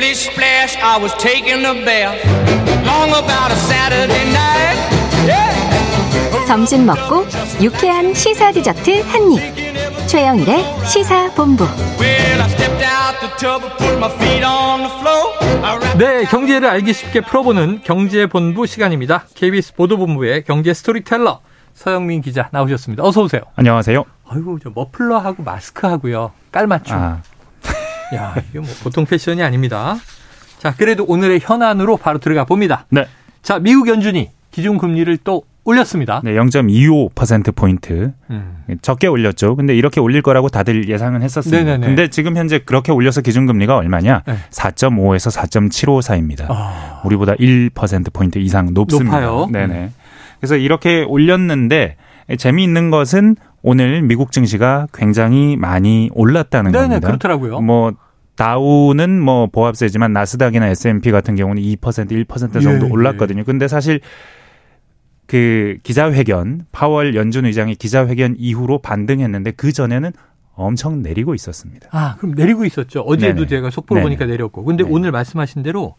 Splish splash, I was taking a bath. Long about a Saturday night. Yeah. 점심 먹고 유쾌한 시사 디저트 한 입. 최영일의 시사 본부. Well, I stepped out the tub and put my feet on the floor. I wrapped 네, 경제를 알기 쉽게 풀어보는 경제 본부 시간입니다. KBS 보도본부의 경제 스토리텔러 서영민 기자 나오셨습니다. 어서 오세요. 안녕하세요. 아이고, 저 머플러하고 마스크하고요. 깔맞춤. 아, 야, 이게 뭐 보통 패션이 아닙니다. 자, 그래도 오늘의 현안으로 바로 들어가 봅니다. 네. 자, 미국 연준이 기준금리를 또 올렸습니다. 네, 0.25% 포인트 음. 적게 올렸죠. 근데 이렇게 올릴 거라고 다들 예상은 했었습니다. 네네네. 근데 지금 현재 그렇게 올려서 기준금리가 얼마냐? 네. 4.5에서 4.75 사이입니다. 아, 우리보다 1% 포인트 이상 높습니다. 높아요. 네네. 그래서 이렇게 올렸는데 재미있는 것은 오늘 미국 증시가 굉장히 많이 올랐다는 네네, 겁니다. 그렇더라고요. 뭐 다우는 뭐 보합세지만 나스닥이나 S&P 같은 경우는 2% 1% 정도 예, 예. 올랐거든요. 근데 사실 그 기자회견 파월 연준 의장의 기자회견 이후로 반등했는데 그 전에는 엄청 내리고 있었습니다. 아, 그럼 내리고 있었죠. 어제도 네네. 제가 속보를 네네. 보니까 내렸고. 근데 네. 오늘 말씀하신 대로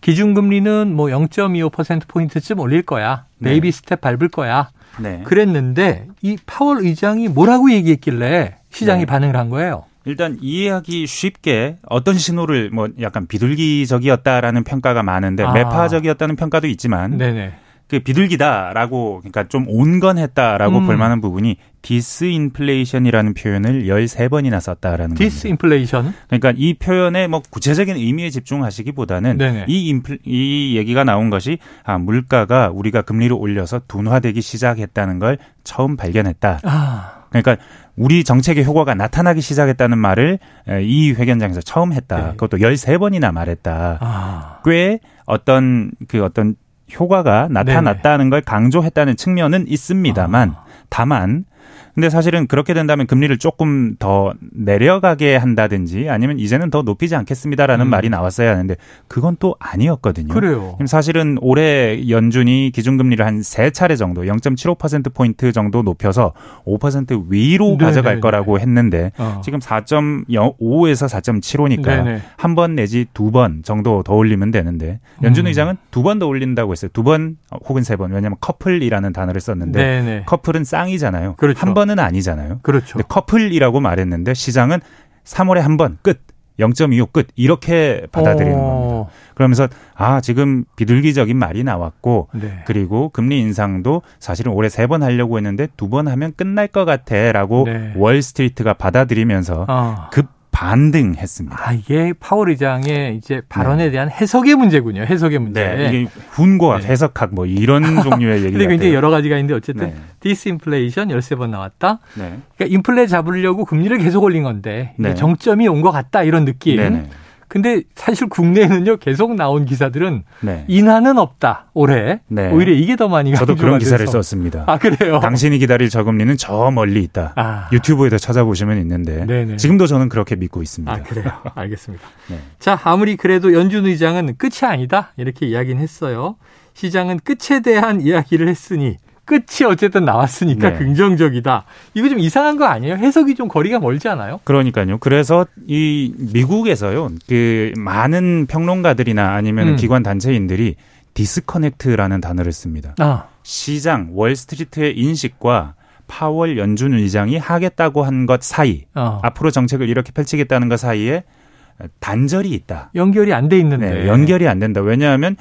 기준금리는 뭐 0.25%포인트쯤 올릴 거야. 네. baby step 밟을 거야. 네. 그랬는데 이 파월 의장이 뭐라고 얘기했길래 시장이 네. 반응을 한 거예요. 일단 이해하기 쉽게 어떤 신호를 뭐 약간 비둘기적이었다라는 평가가 많은데 아. 매파적이었다는 평가도 있지만 네네. 그 비둘기다라고 그러니까 좀 온건했다라고 음. 볼 만한 부분이 디스인플레이션이라는 표현을 13번이나 썼다라는. 디스인플레이션. 그러니까 이 표현의 뭐 구체적인 의미에 집중하시기보다는 네네. 이 인플, 이 얘기가 나온 것이 아 물가가 우리가 금리를 올려서 둔화되기 시작했다는 걸 처음 발견했다. 아, 그러니까 우리 정책의 효과가 나타나기 시작했다는 말을 에, 이 회견장에서 처음 했다. 네. 그것도 13번이나 말했다. 아. 꽤 어떤 그 어떤 효과가 나타났다는 걸 강조했다는 측면은 있습니다만 아. 다만 근데 사실은 그렇게 된다면 금리를 조금 더 내려가게 한다든지 아니면 이제는 더 높이지 않겠습니다라는 음. 말이 나왔어야 하는데 그건 또 아니었거든요. 그래요. 사실은 올해 연준이 기준금리를 한 세 차례 정도 0.75% 포인트 정도 높여서 5% 위로 네, 가져갈 네, 거라고 했는데 어. 지금 4.5에서 4.75니까 네네. 한번 내지 두 번 정도 더 올리면 되는데 연준 음. 의장은 두 번 더 올린다고 했어요. 두 번 혹은 세 번. 왜냐하면 커플이라는 단어를 썼는데 네네. 커플은 쌍이잖아요. 그렇죠. 한 번은 아니잖아요. 그렇죠. 커플이라고 말했는데 시장은 3월에 한 번 끝. 0.25 끝. 이렇게 받아들이는 겁니다. 어, 그러면서 아, 지금 비둘기적인 말이 나왔고 네. 그리고 금리 인상도 사실은 올해 세 번 하려고 했는데 두 번 하면 끝날 것 같아라고 네. 월스트리트가 받아들이면서 아. 급 반등했습니다. 아, 이게 파월 의장의 이제 발언에 대한 해석의 문제군요. 해석의 문제. 네, 이게 훈고학, 네. 해석학 뭐 이런 종류의 얘기 근데 굉장히. 여러 가지가 있는데 어쨌든 네. 디스인플레이션 13번 나왔다. 네. 그러니까 인플레 잡으려고 금리를 계속 올린 건데 네. 정점이 온 것 같다 이런 느낌. 근데 사실 국내에는요 계속 나온 기사들은 네. 인하는 없다 올해. 네. 오히려 이게 더 많이 저도 그런 기사를 돼서. 썼습니다. 아 그래요. 당신이 기다릴 저금리는 저 멀리 있다. 아. 유튜브에도 찾아보시면 있는데 네네. 지금도 저는 그렇게 믿고 있습니다. 아 그래요. 알겠습니다. 네. 자 아무리 그래도 연준 의장은 끝이 아니다 이렇게 이야기는 했어요. 시장은 끝에 대한 이야기를 했으니 끝이 어쨌든 나왔으니까 네. 긍정적이다. 이거 좀 이상한 거 아니에요? 해석이 좀 거리가 멀지 않아요? 그러니까요. 그래서 이 미국에서요, 그 많은 평론가들이나 아니면 음. 기관 단체인들이 disconnect라는 단어를 씁니다. 아 시장, 월스트리트의 인식과 파월 연준 의장이 하겠다고 한 것 사이, 어. 앞으로 정책을 이렇게 펼치겠다는 것 사이에 단절이 있다. 연결이 안 돼 있는데 네, 연결이 안 된다. 왜냐하면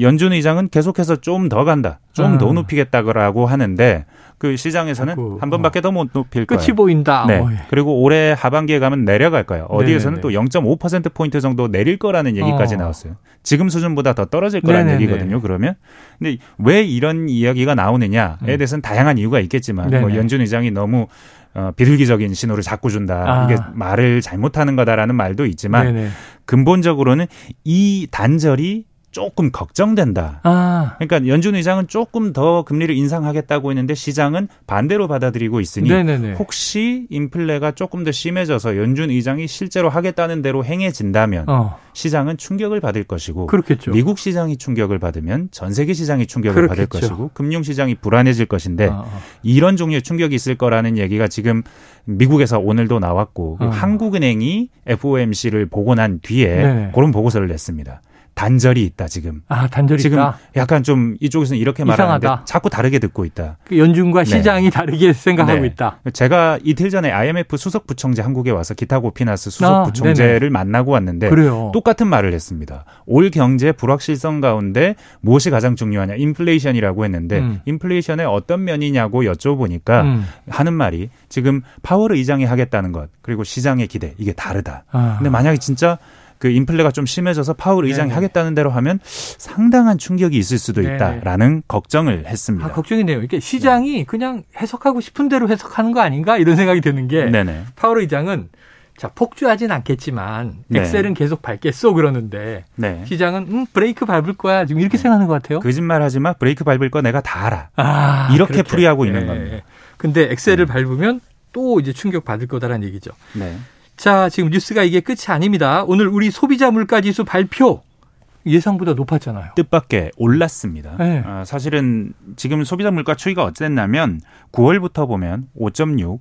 연준 의장은 계속해서 좀 더 간다, 좀더 아. 높이겠다고 하는데 그 시장에서는 자꾸, 한 번밖에 더못 높일 거예요. 끝이 보인다. 네. 어, 예. 그리고 올해 하반기에 가면 내려갈 거예요. 어디에서는 네네네. 또0.5% 포인트 정도 내릴 거라는 얘기까지 어. 나왔어요. 지금 수준보다 더 떨어질 거라는 네네네. 얘기거든요. 그러면 근데 왜 이런 이야기가 나오느냐에 음. 대해서는 다양한 이유가 있겠지만 뭐. 연준 의장이 너무 어, 비둘기적인 신호를 자꾸 준다. 아. 이게 말을 잘못하는 거다라는 말도 있지만 네네. 근본적으로는 이 단절이 조금 걱정된다. 아, 그러니까 연준 의장은 조금 더 금리를 인상하겠다고 했는데 시장은 반대로 받아들이고 있으니 네네네. 혹시 인플레가 조금 더 심해져서 연준 의장이 실제로 하겠다는 대로 행해진다면 어, 시장은 충격을 받을 것이고 그렇겠죠. 미국 시장이 충격을 받으면 전 세계 시장이 충격을 받을 그렇겠죠. 것이고 금융 시장이 불안해질 것인데 어, 어. 이런 종류의 충격이 있을 거라는 얘기가 지금 미국에서 오늘도 나왔고 그 어. 한국은행이 FOMC를 보고 난 뒤에 네네. 그런 보고서를 냈습니다. 단절이 있다 지금. 아, 단절이 지금 있다. 약간 좀 이쪽에서는 이렇게 말하는데 이상하다. 자꾸 다르게 듣고 있다. 그 연준과 시장이 다르게 생각하고 네. 있다. 제가 이틀 전에 IMF 수석 부총재 한국에 와서 기타 고피나스 수석 아, 부총재를 만나고 왔는데 그래요. 똑같은 말을 했습니다. 올 경제 불확실성 가운데 무엇이 가장 중요하냐? 인플레이션이라고 했는데 음. 인플레이션의 어떤 면이냐고 여쭤보니까 음. 하는 말이 지금 파월 의장이 하겠다는 것 그리고 시장의 기대 이게 다르다. 아. 근데 만약에 진짜 그 인플레가 좀 심해져서 파월 의장이 네네. 하겠다는 대로 하면 상당한 충격이 있을 수도 네네. 있다라는 걱정을 했습니다. 아, 걱정이네요. 이게 시장이 그냥 해석하고 싶은 대로 해석하는 거 아닌가 이런 생각이 드는 게 네네. 파월 의장은 자 폭주하진 않겠지만 네. 엑셀은 계속 밟겠어 그러는데 네. 시장은 음 브레이크 밟을 거야 지금 이렇게 생각하는 것 같아요. 거짓말하지 마. 브레이크 밟을 거 내가 다 알아. 아, 이렇게 풀이하고 있는 겁니다. 근데 엑셀을 밟으면 또 이제 충격 받을 거다라는 얘기죠. 네. 자, 지금 뉴스가 이게 끝이 아닙니다. 오늘 우리 소비자 물가 지수 발표 예상보다 높았잖아요. 뜻밖의 올랐습니다. 네. 아, 사실은 지금 소비자 물가 추이가 어땠냐면 9월부터 보면 5.6,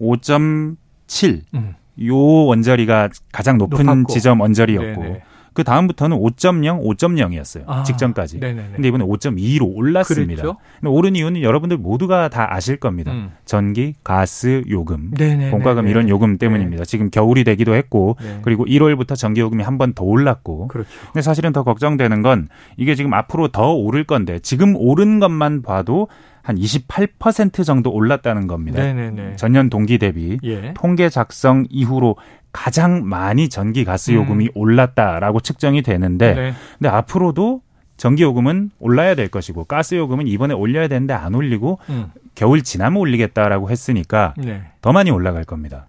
5.7, 음. 요 원저리가 가장 높은 높았고. 지점 원저리였고 네네. 그 다음부터는 5.0, 5.0이었어요. 아, 직전까지. 네네네. 근데 이번에 5.2로 올랐습니다. 근데 오른 이유는 여러분들 모두가 다 아실 겁니다. 음. 전기, 가스, 요금, 네네네. 공과금 이런 요금 때문입니다. 지금 겨울이 되기도 했고 네. 그리고 1월부터 전기 요금이 한 번 더 올랐고 그렇죠. 근데 사실은 더 걱정되는 건 이게 지금 앞으로 더 오를 건데 지금 오른 것만 봐도 한 28% 정도 올랐다는 겁니다. 네네네. 전년 동기 대비 예. 통계 작성 이후로 가장 많이 전기 가스 요금이 올랐다라고 측정이 되는데 음. 네. 근데 앞으로도 전기 요금은 올라야 될 것이고 가스 요금은 이번에 올려야 되는데 안 올리고 음. 겨울 지나면 올리겠다라고 했으니까 네. 더 많이 올라갈 겁니다.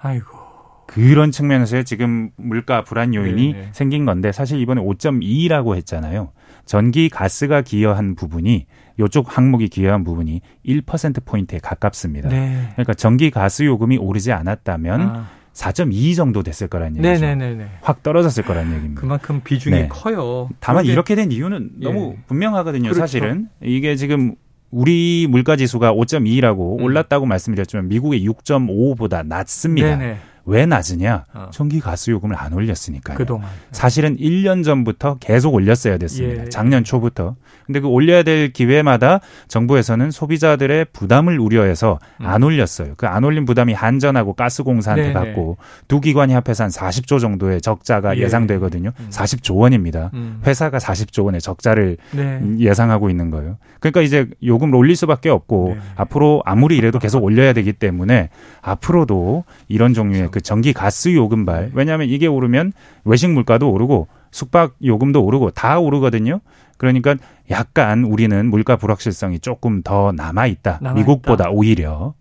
아이고. 그런 측면에서 지금 물가 불안 요인이 네네. 생긴 건데 사실 이번에 5.2라고 했잖아요. 전기 가스가 기여한 부분이 요쪽 항목이 기여한 부분이 1% 포인트에 가깝습니다. 네. 그러니까 전기 가스 요금이 오르지 않았다면 아. 4.2 정도 됐을 거란 얘기죠. 네네네네. 확 떨어졌을 거란 얘기입니다. 그만큼 비중이 네. 커요. 다만 그런데 이렇게 된 이유는 예. 너무 분명하거든요. 그렇죠. 사실은 이게 지금 우리 물가 지수가 5.2라고 음. 올랐다고 말씀드렸지만 미국의 6.5보다 낮습니다. 네네. 왜 낮으냐? 어. 전기 가스 요금을 안 올렸으니까요. 그동안. 사실은 1년 전부터 계속 올렸어야 됐습니다. 예. 작년 초부터. 근데 그 올려야 될 기회마다 정부에서는 소비자들의 부담을 우려해서 음. 안 올렸어요. 그 안 올린 부담이 한전하고 가스공사한테 네네. 받고 두 기관이 합해서 한 40조 정도의 적자가 예. 예상되거든요. 음. 40조 원입니다. 음. 회사가 40조 원의 적자를 네. 예상하고 있는 거예요. 그러니까 이제 요금을 올릴 수밖에 없고 네. 앞으로 아무리 이래도 계속 올려야 되기 때문에 앞으로도 이런 종류의 그 전기 가스 요금발 네. 왜냐하면 이게 오르면 외식 물가도 오르고 숙박 요금도 오르고 다 오르거든요. 그러니까 약간 우리는 물가 불확실성이 조금 더 남아 있다. 미국보다 오히려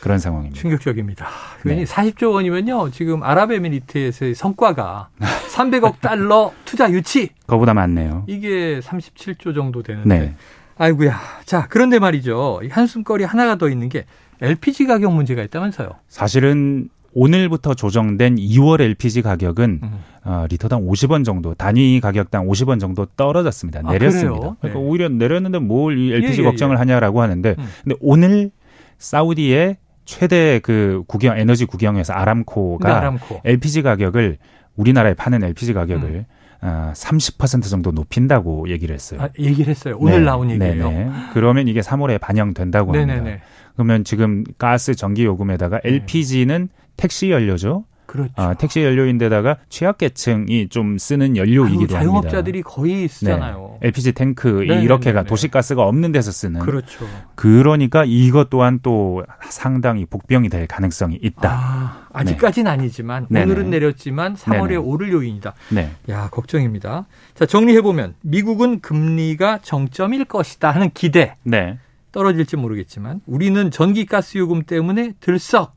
그런 상황입니다. 충격적입니다. 네. 40조 원이면요. 지금 아랍에미리트에서의 성과가 300억 달러 투자 유치. 그거보다 많네요. 이게 37조 정도 되는데. 네. 아이고야. 자, 그런데 말이죠. 이 한숨거리 하나가 더 있는 게 LPG 가격 문제가 있다면서요. 사실은 오늘부터 조정된 2월 LPG 가격은 음. 어, 리터당 50원 정도 단위 가격당 50원 정도 떨어졌습니다. 아, 내렸습니다. 그래요? 그러니까 네. 오히려 내렸는데 뭘이 LPG 예, 예, 걱정을 하냐라고 하는데 음. 근데 오늘 사우디의 최대 그 국영 에너지 국영회사 아람코가 네, 아람코. LPG 가격을 우리나라에 파는 LPG 가격을 음. 어, 30% 정도 높인다고 얘기를 했어요. 아, 얘기를 했어요. 오늘 네, 나온 얘기예요. 네네. 그러면 이게 3월에 반영된다고 합니다. 네네네. 그러면 지금 가스, 전기 요금에다가 네. LPG는 택시 연료죠. 그렇죠. 아, 택시 연료인데다가 취약계층이 좀 쓰는 연료이기도 합니다. 자영업자들이 거의 쓰잖아요. 네. LPG 탱크 이 네네네네. 이렇게가 도시가스가 없는 데서 쓰는. 그렇죠. 그러니까 이것 또한 또 상당히 복병이 될 가능성이 있다. 아, 아직까지는 아니지만 네네. 오늘은 내렸지만 3월에 네네. 오를 요인이다. 네. 야, 걱정입니다. 자, 정리해 보면 미국은 금리가 정점일 것이다 하는 기대 네. 떨어질지 모르겠지만 우리는 전기 가스 요금 때문에 들썩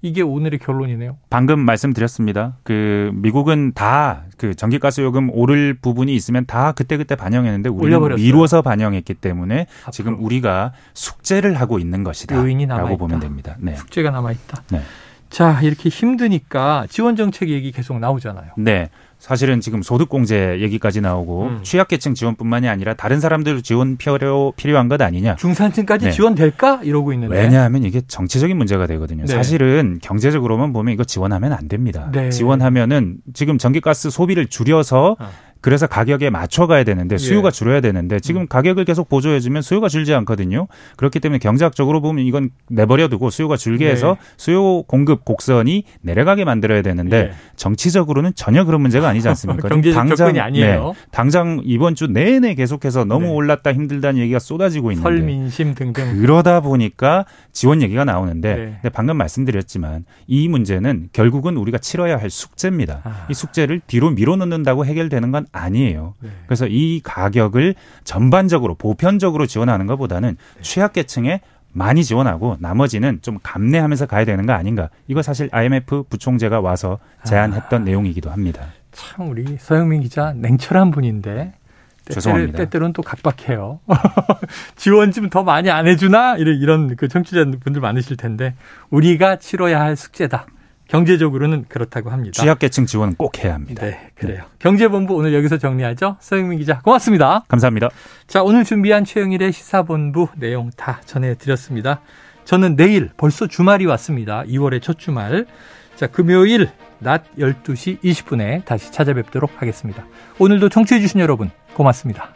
이게 오늘의 결론이네요. 방금 말씀드렸습니다. 그 미국은 다 그 전기가스 요금 오를 부분이 있으면 다 그때그때 반영했는데 우리는 올려버렸어요. 미뤄서 반영했기 때문에. 지금 우리가 숙제를 하고 있는 것이다. 요인이 남아있다. 라고 보면 됩니다. 네. 숙제가 남아 있다. 네. 자, 이렇게 힘드니까 지원 정책 얘기 계속 나오잖아요. 네. 사실은 지금 소득공제 얘기까지 나오고 음. 취약계층 지원뿐만이 아니라 다른 사람들 지원 필요, 필요한 것 아니냐. 중산층까지 네. 지원될까 이러고 있는데. 왜냐하면 이게 정치적인 문제가 되거든요. 네. 사실은 경제적으로만 보면 이거 지원하면 안 됩니다. 네. 지원하면은 지금 전기가스 소비를 줄여서 어. 그래서 가격에 맞춰가야 되는데 수요가 예. 줄어야 되는데 지금 가격을 계속 보조해주면 수요가 줄지 않거든요. 그렇기 때문에 경제학적으로 보면 이건 내버려두고 수요가 줄게 네. 해서 수요 공급 곡선이 내려가게 만들어야 되는데 예. 정치적으로는 전혀 그런 문제가 아니지 않습니까? 아니에요. 네, 당장 이번 주 내내 계속해서 너무 네. 올랐다 힘들다는 얘기가 쏟아지고 있는데 설민심 등등. 그러다 보니까 지원 얘기가 나오는데 네. 방금 말씀드렸지만 이 문제는 결국은 우리가 치러야 할 숙제입니다. 아. 이 숙제를 뒤로 밀어넣는다고 해결되는 건 아니에요. 네. 그래서 이 가격을 전반적으로 보편적으로 지원하는 것보다는 네. 취약계층에 많이 지원하고 나머지는 좀 감내하면서 가야 되는 거 아닌가. 이거 사실 IMF 부총재가 와서 제안했던 아. 내용이기도 합니다. 참 우리 서영민 기자 냉철한 분인데 죄송합니다. 때때로는 또 각박해요. 지원 좀 더 많이 안 해주나 이런 이런 그 청취자분들 많으실 텐데 우리가 치러야 할 숙제다. 경제적으로는 그렇다고 합니다. 취약계층 지원은 꼭 해야 합니다. 네, 그래요. 경제본부 오늘 여기서 정리하죠. 서영민 기자 고맙습니다. 감사합니다. 자, 오늘 준비한 최영일의 시사본부 내용 다 전해드렸습니다. 저는 내일 벌써 주말이 왔습니다. 2월의 첫 주말. 자, 금요일 낮 12시 20분에 다시 찾아뵙도록 하겠습니다. 오늘도 청취해주신 여러분 고맙습니다.